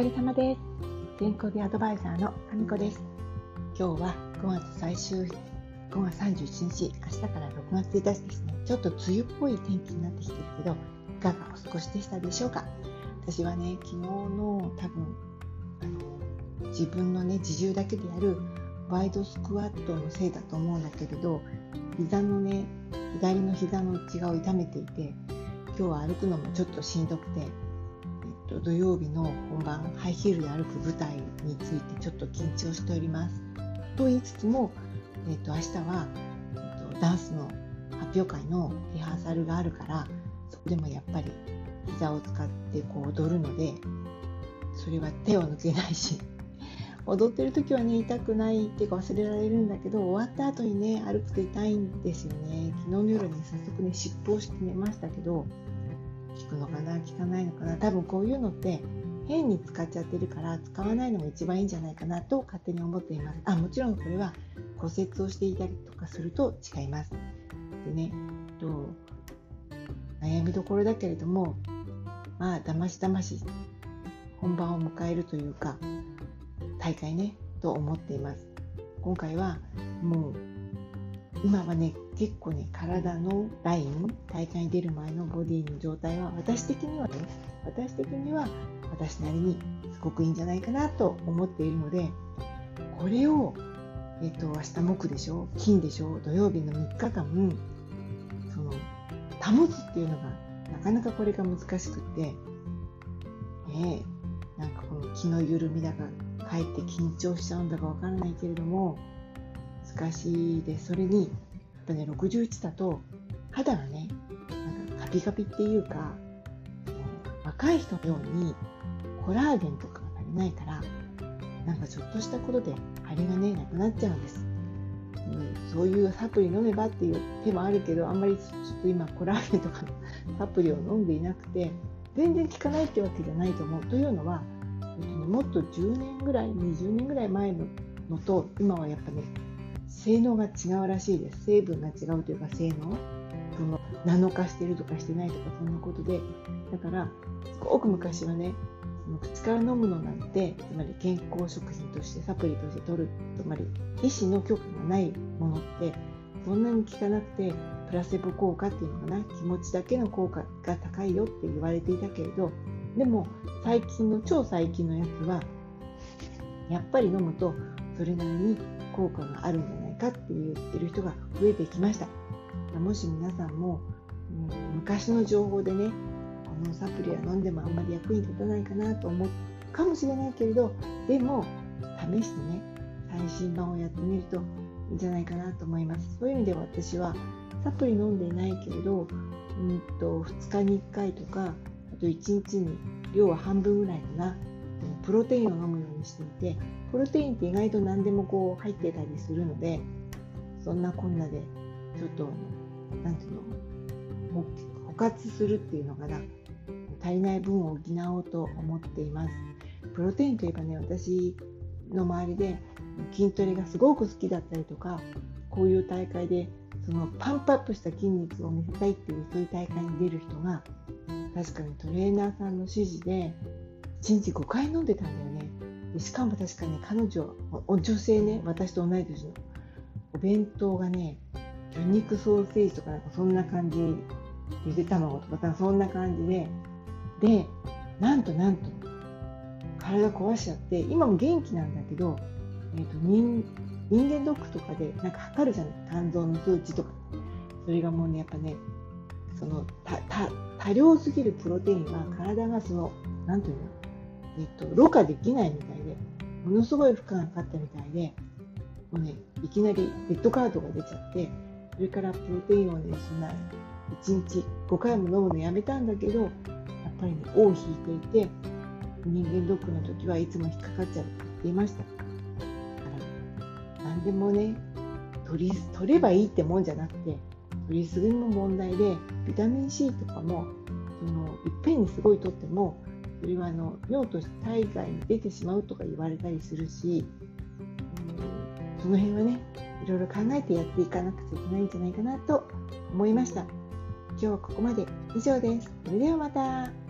疲れ様です。健康でアドバイザーのあみこです。今日は5月最終日5月31日明日から6月1日ですね。ちょっと梅雨っぽい天気になってきてるけどいかがお過ごしでしたでしょうか？私はね昨日の多分あの自分のね自重だけでやるワイドスクワットのせいだと思うんだけれど膝のね左の膝の内側を痛めていて今日は歩くのもちょっとしんどくてと土曜日の本番ハイヒールで歩く舞台についてちょっと緊張しております。と言いつつも、えっと、明日は、えっと、ダンスの発表会のリハーサルがあるからそこでもやっぱり膝を使ってこう踊るのでそれは手を抜けないし 踊ってる時はね痛くないっていうか忘れられるんだけど終わった後にね歩くと痛いんですよね昨日の夜に早速ね尻尾をして寝ましたけど効くのかな効かないのかな。多分こういうのって変に使っちゃってるから使わないのが一番いいんじゃないかなと勝手に思っています。あもちろんこれは骨折をしていたりとかすると違います。でねと悩みどころだけれどもまあだましだまし本番を迎えるというか大会ねと思っています。今回はもう今はね結構ね体のライン大会に出る前のボディの状態は私的にはね私的には私なりにすごくいいんじゃないかなと思っているのでこれを、えっと、明日木でしょ金でしょ土曜日の3日間その保つっていうのがなかなかこれが難しくってねなんかこの気の緩みだかかえって緊張しちゃうんだかわからないけれども難しいです。それに、ぱね、61だと肌がね、なんかカピカピっていうか、若い人のようにコラーゲンとかが足りないから、なんかちょっとしたことで張りがね、なくなっちゃうんです。うん、そういうサプリ飲めばっていう手もあるけど、あんまりちょっと今コラーゲンとかのサプリを飲んでいなくて、全然効かないってわけじゃないと思う。というのは、もっと10年ぐらい、20年ぐらい前ののと、今はやっぱね、性能が違うらしいです。成分が違うというか性能。そのナノ化してるとかしてないとかそんなことで。だからすごく昔はねその口から飲むのなんてつまり健康食品としてサプリとして取るつまり医師の許可がないものってそんなに効かなくてプラセボ効果っていうのかな。気持ちだけの効果が高いよって言われていたけれどでも最近の超最近のやつはやっぱり飲むとそれなりに効果があるんじゃないかって言ってる人が増えてきました。もし皆さんも、うん、昔の情報でねこのサプリは飲んでもあんまり役に立たないかなと思うかもしれないけれどでも試してね最新版をやってみるといいんじゃないかなと思います。そういう意味では私はサプリ飲んでないけれど、うんと2日に1回とかあと1日に量は半分ぐらいかな。プロテインを飲むようにしていてプロテインって意外と何でもこう入ってたりするのでそんなこんなでちょっと何ていうの枯渇するっていうのかな。足りない分を補おうと思っています。プロテインといえばね私の周りで筋トレがすごく好きだったりとかこういう大会でそのパンプアップした筋肉を見せたいっていうそういう大会に出る人が確かにトレーナーさんの指示で1日5回飲んでたんだよね。でしかも確かに彼女女性ね私と同い年の。お弁当がね魚肉ソーセージとかなんかそんな感じゆで卵とかそんな感じで。でなんとなんと体壊しちゃって今も元気なんだけど、えーと、人人間ドックとかでなんか測るじゃない？肝臓の数値とか。それがもうねやっぱねその多量すぎるプロテインは体がその何ていうの？えっと、ろ過できないみたいで、ものすごい負荷がかかったみたいで、もうね、いきなりレッドカードが出ちゃって、それからプロテインをね、そんな1日5回も飲むのやめたんだけど、やっぱりね、尾を引いていて、人間ドックの時はいつも引っかかっちゃうって言っていました。だから、何でもね、取り取ればいいってもんじゃなくて、取りすぎも問題で、ビタミン C とかも、そのいっぺんにすごい取っても、よりはあの尿として体外に出てしまうとか言われたりするし、うん、その辺はねいろいろ考えてやっていかなくちゃいけないんじゃないかなと思いました。今日はここまで。以上です。それではまた。